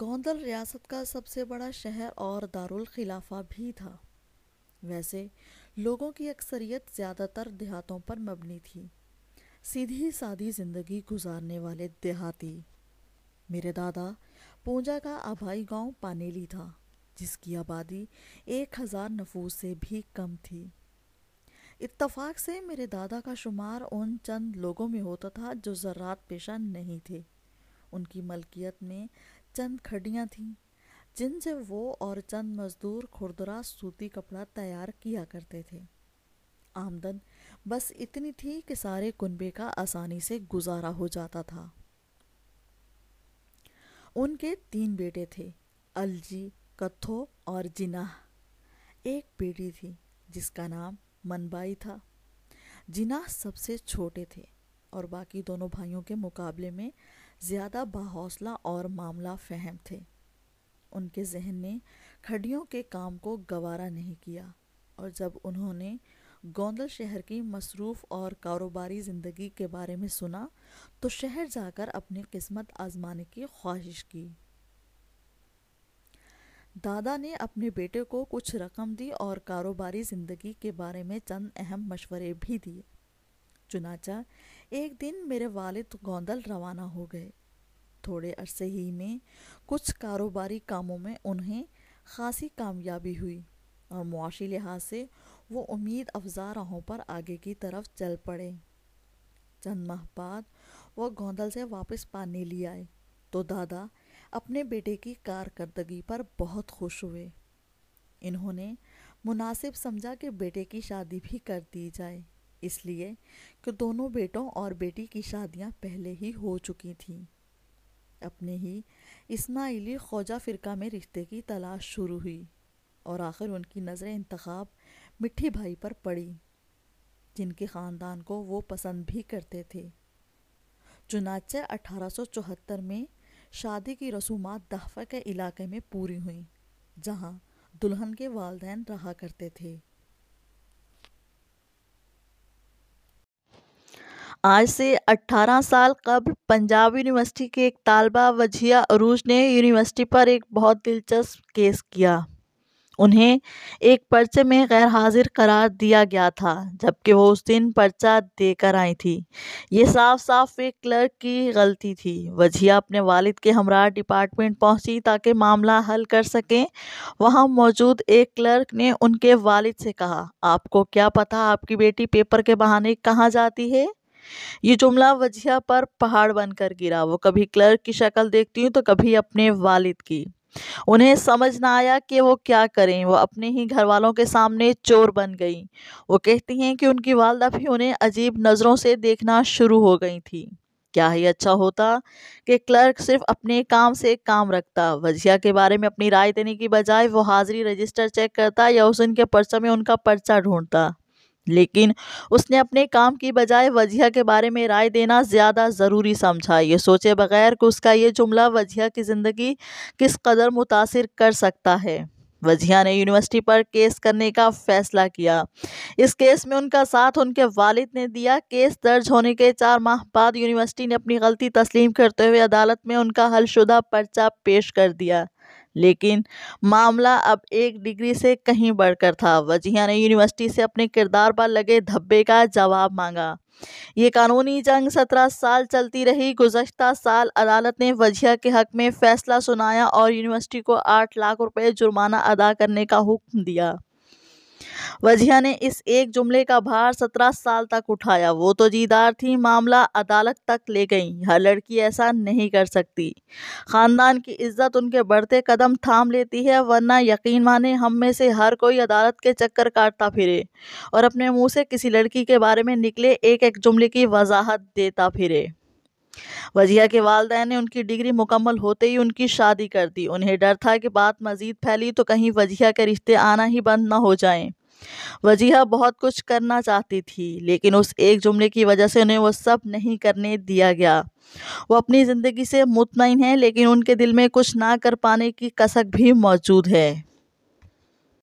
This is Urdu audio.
گوندل ریاست کا سب سے بڑا شہر اور دارالخلافہ بھی تھا۔ ویسے لوگوں کی اکثریت زیادہ تر دیہاتوں پر مبنی تھی۔ سیدھی سادی زندگی گزارنے والے دیہاتی۔ میرے دادا پونجا کا آبائی گاؤں پانیلی تھا، جس کی آبادی ایک ہزار نفوس سے بھی کم تھی۔ اتفاق سے میرے دادا کا شمار ان چند لوگوں میں ہوتا تھا جو زراعت پیشہ نہیں تھے۔ ان کی ملکیت میں چند کھڈیاں تھیں، جن سے وہ اور چند مزدور کھردرا سوتی کپڑا تیار کیا کرتے تھے۔ آمدن بس اتنی تھی کہ سارے کنبے کا آسانی سے گزارا ہو جاتا تھا۔ ان کے تین بیٹے تھے، الجی، کتھو اور جناح۔ ایک بیٹی تھی، جس کا نام منبائی تھا۔ جناح سب سے چھوٹے تھے اور باقی دونوں بھائیوں کے مقابلے میں زیادہ باحوصلہ اور معاملہ فہم تھے۔ ان کے ذہن نے کھڈیوں کے کام کو گوارا نہیں کیا اور جب انہوں نے گوندل شہر کی مصروف اور کاروباری زندگی کے بارے میں سنا تو شہر جا کر اپنی قسمت آزمانے کی خواہش کی۔ دادا نے اپنے بیٹے کو کچھ رقم دی اور کاروباری زندگی کے بارے میں چند اہم مشورے بھی دیے۔ چنانچہ ایک دن میرے والد گوندل روانہ ہو گئے۔ تھوڑے عرصے ہی میں کچھ کاروباری کاموں میں انہیں خاصی کامیابی ہوئی اور معاشی لحاظ سے وہ امید افزا راہوں پر آگے کی طرف چل پڑے۔ چند ماہ بعد وہ گوندل سے واپس پانے لی آئے تو دادا اپنے بیٹے کی کارکردگی پر بہت خوش ہوئے۔ انہوں نے مناسب سمجھا کہ بیٹے کی شادی بھی کر دی جائے۔ اس لیے کہ دونوں بیٹوں اور بیٹی کی شادیاں پہلے ہی ہو چکی تھیں۔ اپنے ہی اسماعیلی خوجہ فرقہ میں رشتے کی تلاش شروع ہوئی اور آخر ان کی نظر انتخاب مٹھی بھائی پر پڑی، جن کے خاندان کو وہ پسند بھی کرتے تھے۔ چنانچہ اٹھارہ سو چوہتر میں شادی کی رسومات دہفہ کے علاقے میں پوری ہوئیں، جہاں دلہن کے والدین رہا کرتے تھے۔ آج سے اٹھارہ سال قبل پنجاب یونیورسٹی کے ایک طالبہ وجیہ عروج نے یونیورسٹی پر ایک بہت دلچسپ کیس کیا۔ انہیں ایک پرچے میں غیر حاضر قرار دیا گیا تھا، جبکہ وہ اس دن پرچہ دے کر آئی تھی۔ یہ صاف صاف ایک کلرک کی غلطی تھی۔ وجیہ اپنے والد کے ہمراہ ڈپارٹمنٹ پہنچی تاکہ معاملہ حل کر سکیں۔ وہاں موجود ایک کلرک نے ان کے والد سے کہا، آپ کو کیا پتا آپ کی بیٹی پیپر کے بہانے کہاں جاتی ہے؟ یہ جملہ وجیہ پر پہاڑ بن کر گرا۔ وہ کبھی کلرک کی شکل دیکھتی ہوں تو کبھی اپنے والد کی۔ انہیں سمجھ نہ آیا کہ وہ کیا کریں۔ وہ اپنے ہی گھر والوں کے سامنے چور بن گئیں۔ وہ کہتی ہیں کہ ان کی والدہ بھی انہیں عجیب نظروں سے دیکھنا شروع ہو گئی تھی۔ کیا ہی اچھا ہوتا کہ کلرک صرف اپنے کام سے کام رکھتا۔ وجیہ کے بارے میں اپنی رائے دینے کی بجائے وہ حاضری رجسٹر چیک کرتا یا اس دن کے پرچہ میں ان کا پرچہ ڈھونڈتا۔ لیکن اس نے اپنے کام کی بجائے وجیہ کے بارے میں رائے دینا زیادہ ضروری سمجھا یہ سوچے بغیر کہ اس کا یہ جملہ وجیہ کی زندگی کس قدر متاثر کر سکتا ہے۔ وجیہ نے یونیورسٹی پر کیس کرنے کا فیصلہ کیا۔ اس کیس میں ان کا ساتھ ان کے والد نے دیا۔ کیس درج ہونے کے چار ماہ بعد یونیورسٹی نے اپنی غلطی تسلیم کرتے ہوئے عدالت میں ان کا حل شدہ پرچہ پیش کر دیا۔ لیکن معاملہ اب ایک ڈگری سے کہیں بڑھ کر تھا۔ وجیہ نے یونیورسٹی سے اپنے کردار پر لگے دھبے کا جواب مانگا۔ یہ قانونی جنگ سترہ سال چلتی رہی۔ گزشتہ سال عدالت نے وجیہ کے حق میں فیصلہ سنایا اور یونیورسٹی کو آٹھ لاکھ روپے جرمانہ ادا کرنے کا حکم دیا۔ وجیہ نے اس ایک جملے کا بھار سترہ سال تک اٹھایا۔ وہ تو جیدار تھی، معاملہ عدالت تک لے گئیں۔ ہر لڑکی ایسا نہیں کر سکتی۔ خاندان کی عزت ان کے بڑھتے قدم تھام لیتی ہے، ورنہ یقین مانے ہم میں سے ہر کوئی عدالت کے چکر کاٹتا پھرے اور اپنے منہ سے کسی لڑکی کے بارے میں نکلے، ایک ایک جملے کی وضاحت دیتا پھرے۔ وجیہ کے والدین نے ان کی ڈگری مکمل ہوتے ہی ان کی شادی کر دی۔ انہیں ڈر تھا کہ بات مزید پھیلی تو کہیں وجیہ کے رشتے آنا ہی بند نہ ہو جائیں۔ وجیہ بہت کچھ کرنا چاہتی تھی، لیکن اس ایک جملے کی وجہ سے انہیں وہ سب نہیں کرنے دیا گیا۔ وہ اپنی زندگی سے مطمئن ہیں، لیکن ان کے دل میں کچھ نہ کر پانے کی کسک بھی موجود ہے۔